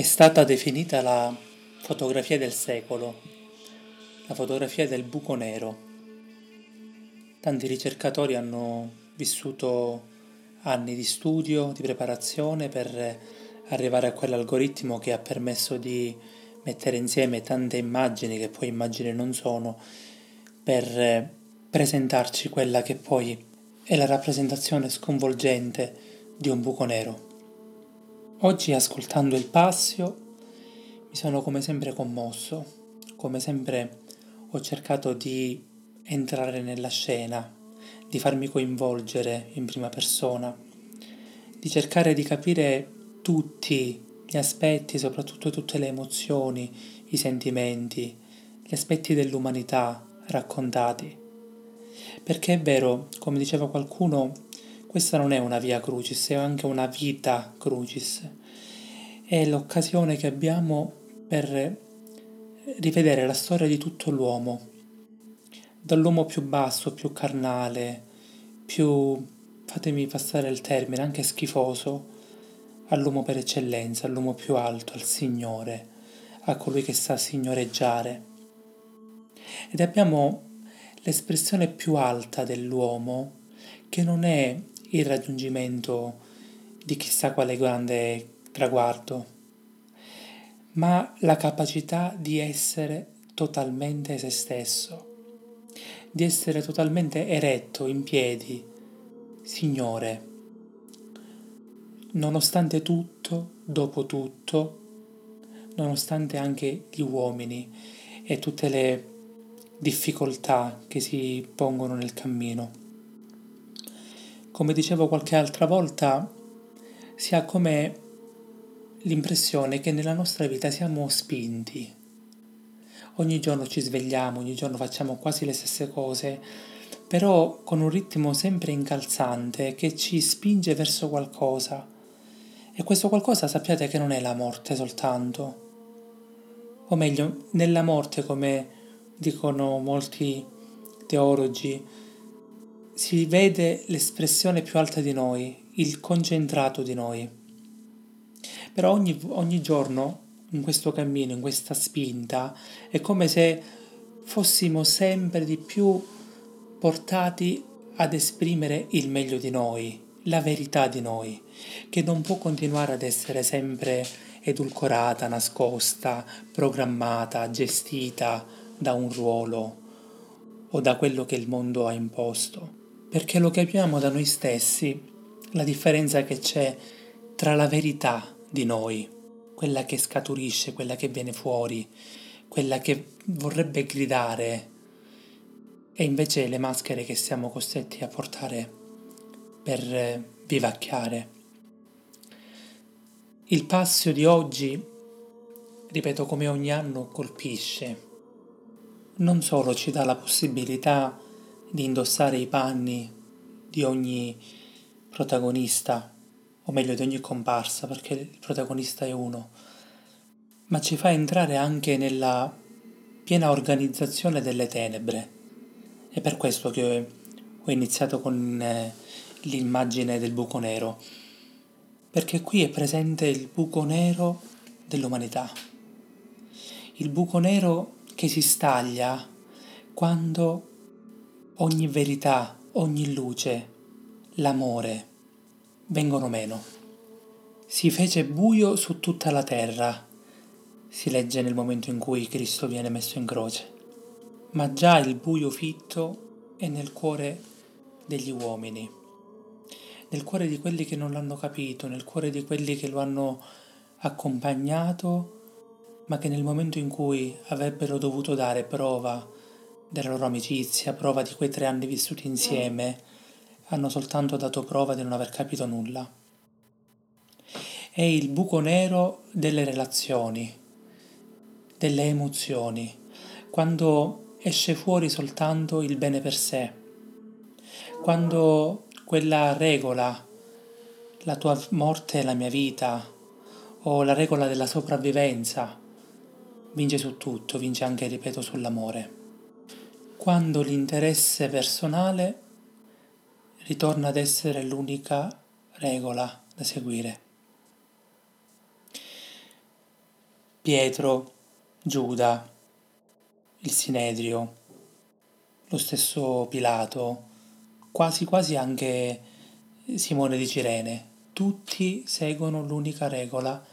È stata definita la fotografia del secolo, la fotografia del buco nero. Tanti ricercatori hanno vissuto anni di studio, di preparazione per arrivare a quell'algoritmo che ha permesso di mettere insieme tante immagini che poi immagini non sono per presentarci quella che poi è la rappresentazione sconvolgente di un buco nero. Oggi ascoltando il Passio mi sono come sempre commosso, come sempre ho cercato di entrare nella scena, di farmi coinvolgere in prima persona, di cercare di capire tutti gli aspetti, soprattutto tutte le emozioni, i sentimenti, gli aspetti dell'umanità raccontati. Perché è vero, come diceva qualcuno, questa non è una via crucis, è anche una vita crucis. È l'occasione che abbiamo per rivedere la storia di tutto l'uomo, dall'uomo più basso, più carnale, più, fatemi passare il termine, anche schifoso, all'uomo per eccellenza, all'uomo più alto, al Signore, a colui che sa signoreggiare. Ed abbiamo l'espressione più alta dell'uomo, che non è il raggiungimento di chissà quale grande traguardo, ma la capacità di essere totalmente se stesso, di essere totalmente eretto, in piedi, Signore, nonostante tutto, dopo tutto, nonostante anche gli uomini e tutte le difficoltà che si pongono nel cammino come dicevo qualche altra volta, si ha come l'impressione che nella nostra vita siamo spinti. Ogni giorno ci svegliamo, ogni giorno facciamo quasi le stesse cose, però con un ritmo sempre incalzante che ci spinge verso qualcosa. E questo qualcosa sappiate che non è la morte soltanto. O meglio, nella morte, come dicono molti teologi, si vede l'espressione più alta di noi, il concentrato di noi. Però ogni, ogni giorno in questo cammino, in questa spinta, è come se fossimo sempre di più portati ad esprimere il meglio di noi, la verità di noi, che non può continuare ad essere sempre edulcorata, nascosta, programmata, gestita da un ruolo o da quello che il mondo ha imposto perché lo capiamo da noi stessi, la differenza che c'è tra la verità di noi, quella che scaturisce, quella che viene fuori, quella che vorrebbe gridare, e invece le maschere che siamo costretti a portare per vivacchiare. Il passio di oggi, ripeto come ogni anno, colpisce. Non solo ci dà la possibilità di indossare i panni di ogni protagonista, o meglio di ogni comparsa, perché il protagonista è uno, ma ci fa entrare anche nella piena organizzazione delle tenebre. È per questo che ho iniziato con eh, l'immagine del buco nero, perché qui è presente il buco nero dell'umanità, il buco nero che si staglia quando ogni verità, ogni luce, l'amore vengono meno. Si fece buio su tutta la terra, si legge nel momento in cui Cristo viene messo in croce, ma già il buio fitto è nel cuore degli uomini, nel cuore di quelli che non l'hanno capito, nel cuore di quelli che lo hanno accompagnato, ma che nel momento in cui avrebbero dovuto dare prova della loro amicizia, prova di quei tre anni vissuti insieme, hanno soltanto dato prova di non aver capito nulla. È il buco nero delle relazioni, delle emozioni, quando esce fuori soltanto il bene per sé, quando quella regola, la tua morte è la mia vita, o la regola della sopravvivenza, vince su tutto, vince anche, ripeto, sull'amore quando l'interesse personale ritorna ad essere l'unica regola da seguire. Pietro, Giuda, il Sinedrio, lo stesso Pilato, quasi quasi anche Simone di Cirene, tutti seguono l'unica regola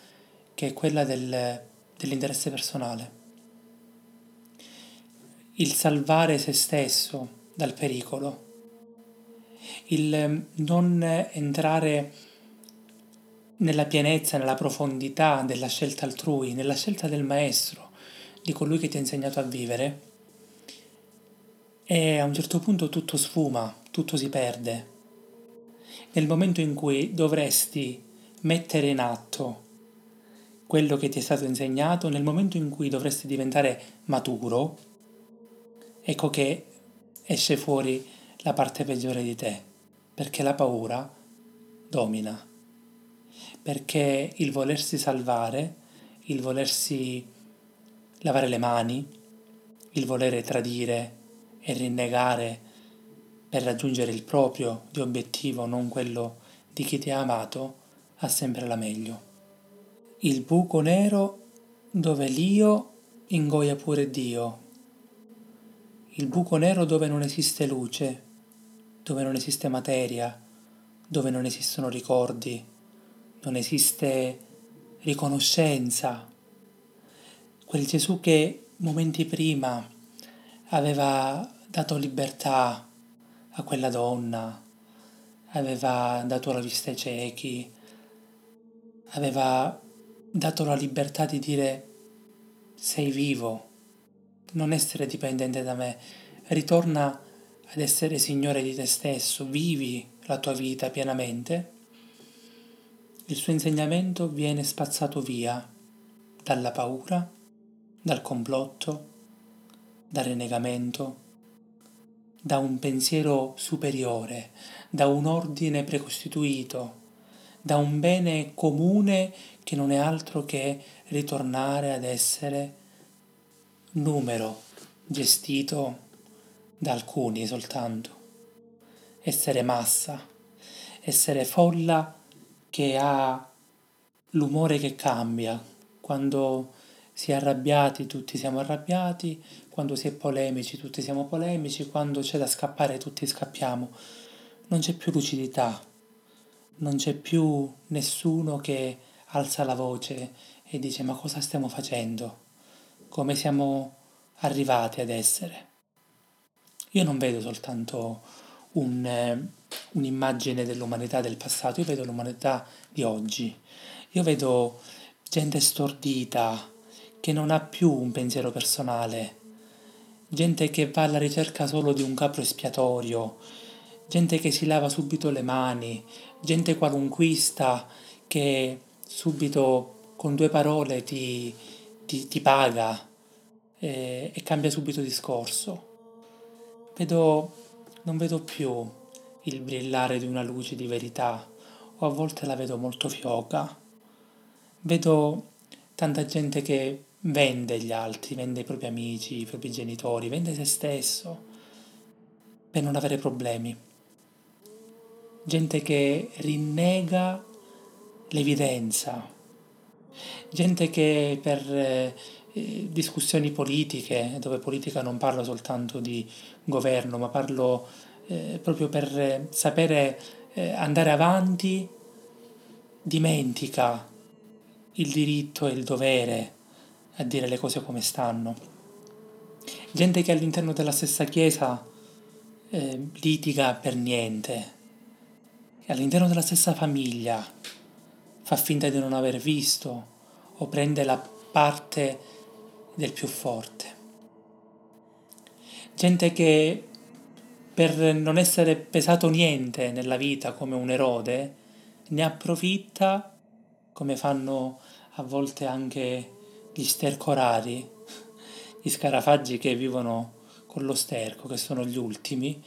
che è quella del, dell'interesse personale. Il salvare se stesso dal pericolo, il non entrare nella pienezza, nella profondità della scelta altrui, nella scelta del maestro, di colui che ti ha insegnato a vivere, e a un certo punto tutto sfuma, tutto si perde. Nel momento in cui dovresti mettere in atto quello che ti è stato insegnato, nel momento in cui dovresti diventare maturo, ecco che esce fuori la parte peggiore di te, perché la paura domina perché il volersi salvare, il volersi lavare le mani, il volere tradire e rinnegare per raggiungere il proprio di obiettivo, non quello di chi ti ha amato, ha sempre la meglio. Il buco nero dove l'io ingoia pure Dio. Il buco nero dove non esiste luce, dove non esiste materia, dove non esistono ricordi, non esiste riconoscenza. Quel Gesù che momenti prima aveva dato libertà a quella donna, aveva dato la vista ai ciechi, aveva dato la libertà di dire sei vivo, non essere dipendente da me, ritorna ad essere Signore di te stesso, vivi la tua vita pienamente. Il suo insegnamento viene spazzato via dalla paura, dal complotto, dal rinnegamento, da un pensiero superiore, da un ordine precostituito, da un bene comune che non è altro che ritornare ad essere numero gestito da alcuni soltanto, essere massa, essere folla che ha l'umore che cambia. Quando si è arrabbiati tutti siamo arrabbiati, quando si è polemici tutti siamo polemici, quando c'è da scappare tutti scappiamo. Non c'è più lucidità, non c'è più nessuno che alza la voce e dice ma cosa stiamo facendo? Come siamo arrivati ad essere? Io non vedo soltanto un, eh, un'immagine dell'umanità del passato, io vedo l'umanità di oggi, io vedo gente stordita, che non ha più un pensiero personale, gente che va alla ricerca solo di un capro espiatorio, gente che si lava subito le mani, gente qualunquista che subito con due parole ti, ti, ti paga e, e cambia subito discorso. Vedo, non vedo più il brillare di una luce di verità, o a volte la vedo molto fioca. Vedo tanta gente che vende gli altri, vende i propri amici, i propri genitori, vende se stesso per non avere problemi. Gente che rinnega l'evidenza, gente che per eh, discussioni politiche, dove politica non parlo soltanto di governo, ma parlo eh, proprio per eh, sapere eh, andare avanti, dimentica il diritto e il dovere a dire le cose come stanno. Gente che all'interno della stessa chiesa eh, litiga per niente, all'interno della stessa famiglia fa finta di non aver visto o prende la parte del più forte. Gente che per non essere pesato niente nella vita come un erode, ne approfitta, come fanno a volte anche gli stercorari, gli scarafaggi che vivono con lo sterco, che sono gli ultimi,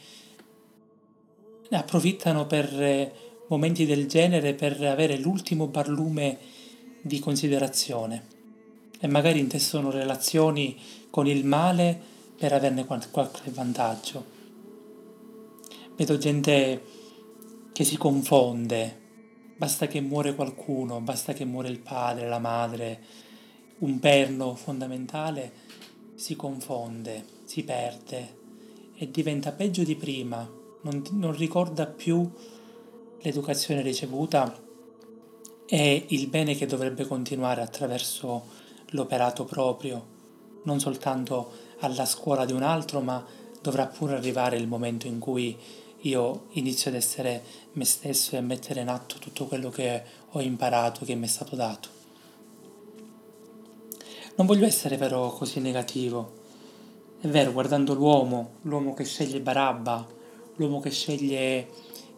ne approfittano per momenti del genere per avere l'ultimo barlume di considerazione. E magari intessono relazioni con il male per averne qualche vantaggio. Vedo gente che si confonde, basta che muore qualcuno, basta che muore il padre, la madre, un perno fondamentale si confonde, si perde e diventa peggio di prima, non, non ricorda più l'educazione ricevuta e il bene che dovrebbe continuare attraverso l'operato proprio, non soltanto alla scuola di un altro, ma dovrà pure arrivare il momento in cui io inizio ad essere me stesso e a mettere in atto tutto quello che ho imparato, che mi è stato dato. Non voglio essere però così negativo. È vero, guardando l'uomo, l'uomo che sceglie Barabba, l'uomo che sceglie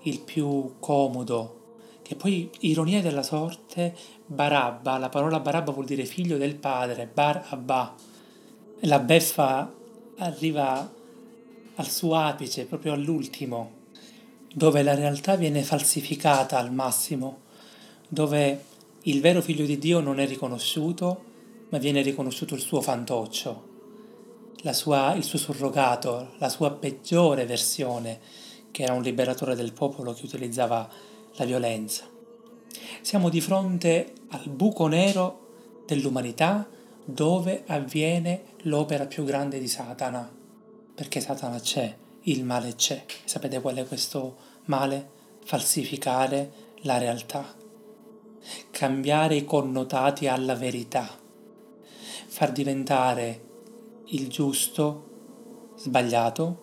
il più comodo, che poi, ironia della sorte, Barabba, la parola Barabba vuol dire figlio del padre, Bar Abba. La beffa arriva al suo apice, proprio all'ultimo, dove la realtà viene falsificata al massimo, dove il vero figlio di Dio non è riconosciuto, ma viene riconosciuto il suo fantoccio, sua, il suo surrogato, la sua peggiore versione, che era un liberatore del popolo che utilizzava la violenza. Siamo di fronte al buco nero dell'umanità dove avviene l'opera più grande di Satana, perché Satana c'è, il male c'è. Sapete qual è questo male? Falsificare la realtà, cambiare i connotati alla verità, far diventare il giusto sbagliato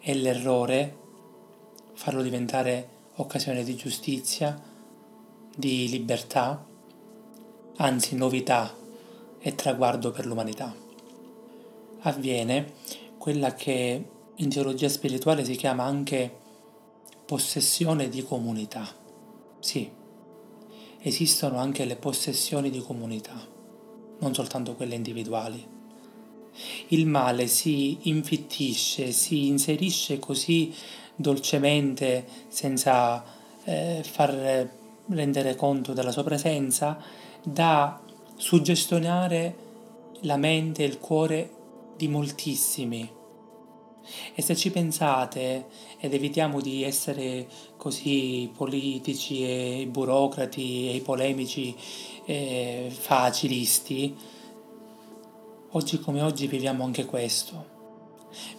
e l'errore farlo diventare occasione di giustizia, di libertà, anzi novità e traguardo per l'umanità. Avviene quella che in teologia spirituale si chiama anche possessione di comunità. Sì, esistono anche le possessioni di comunità, non soltanto quelle individuali. Il male si infittisce, si inserisce così dolcemente, senza eh, far rendere conto della sua presenza, da suggestionare la mente e il cuore di moltissimi. E se ci pensate, ed evitiamo di essere così politici e burocrati e polemici e facilisti, oggi come oggi viviamo anche questo.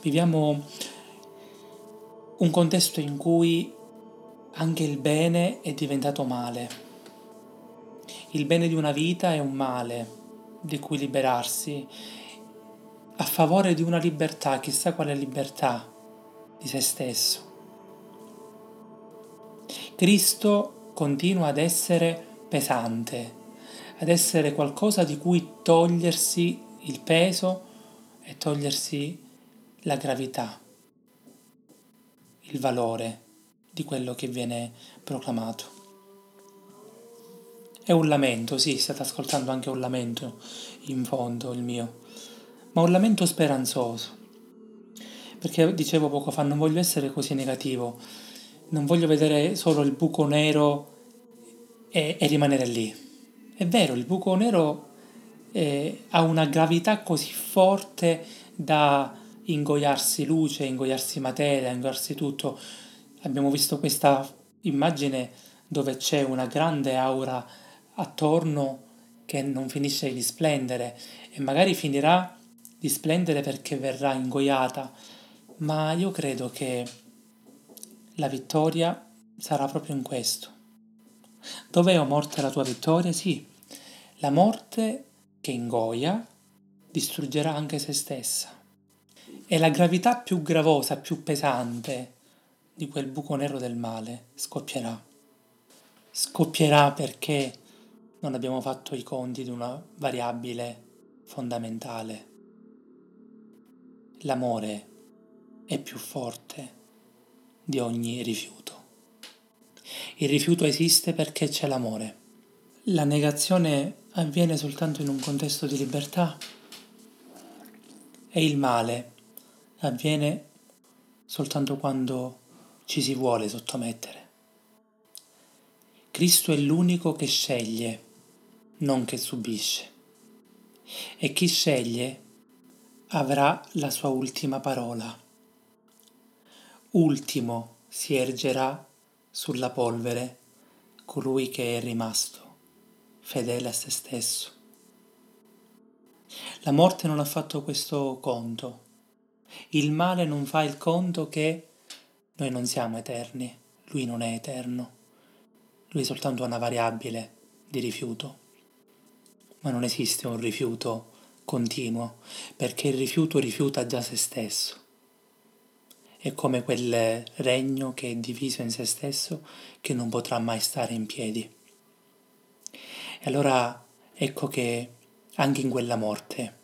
Viviamo un contesto in cui anche il bene è diventato male. Il bene di una vita è un male di cui liberarsi a favore di una libertà, chissà quale libertà di se stesso. Cristo continua ad essere pesante, ad essere qualcosa di cui togliersi il peso e togliersi la gravità il valore di quello che viene proclamato. È un lamento, sì, state ascoltando anche un lamento in fondo il mio, ma un lamento speranzoso. Perché dicevo poco fa, non voglio essere così negativo, non voglio vedere solo il buco nero e, e rimanere lì. È vero, il buco nero eh, ha una gravità così forte da ingoiarsi luce, ingoiarsi materia, ingoiarsi tutto. Abbiamo visto questa immagine dove c'è una grande aura attorno che non finisce di splendere e magari finirà di splendere perché verrà ingoiata, ma io credo che la vittoria sarà proprio in questo. Dov'è o morte la tua vittoria? Sì, la morte che ingoia distruggerà anche se stessa. E la gravità più gravosa, più pesante di quel buco nero del male scoppierà. Scoppierà perché non abbiamo fatto i conti di una variabile fondamentale. L'amore è più forte di ogni rifiuto. Il rifiuto esiste perché c'è l'amore. La negazione avviene soltanto in un contesto di libertà e il male avviene soltanto quando ci si vuole sottomettere. Cristo è l'unico che sceglie, non che subisce. E chi sceglie avrà la sua ultima parola. Ultimo si ergerà sulla polvere colui che è rimasto, fedele a se stesso. La morte non ha fatto questo conto. Il male non fa il conto che noi non siamo eterni, lui non è eterno. Lui è soltanto una variabile di rifiuto. Ma non esiste un rifiuto continuo, perché il rifiuto rifiuta già se stesso. È come quel regno che è diviso in se stesso che non potrà mai stare in piedi. E allora ecco che anche in quella morte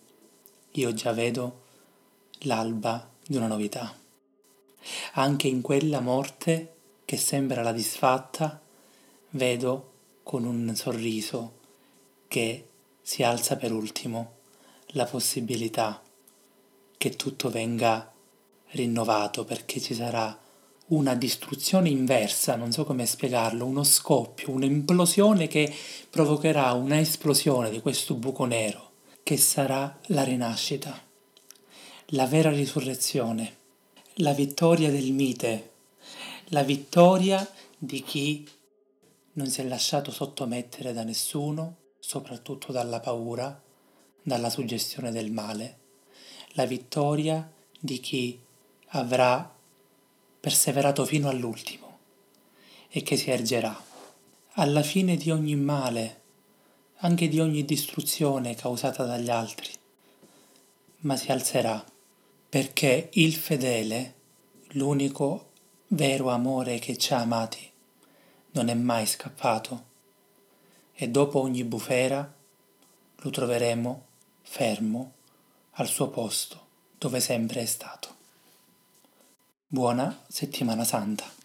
io già vedo l'alba di una novità. Anche in quella morte che sembra la disfatta, vedo con un sorriso che si alza per ultimo la possibilità che tutto venga rinnovato perché ci sarà una distruzione inversa, non so come spiegarlo, uno scoppio, un'implosione che provocherà una esplosione di questo buco nero che sarà la rinascita, la vera risurrezione, la vittoria del mite, la vittoria di chi non si è lasciato sottomettere da nessuno, soprattutto dalla paura, dalla suggestione del male, la vittoria di chi avrà perseverato fino all'ultimo e che si ergerà. Alla fine di ogni male, anche di ogni distruzione causata dagli altri, ma si alzerà perché il fedele, l'unico vero amore che ci ha amati, non è mai scappato e dopo ogni bufera lo troveremo fermo al suo posto dove sempre è stato. Buona settimana santa.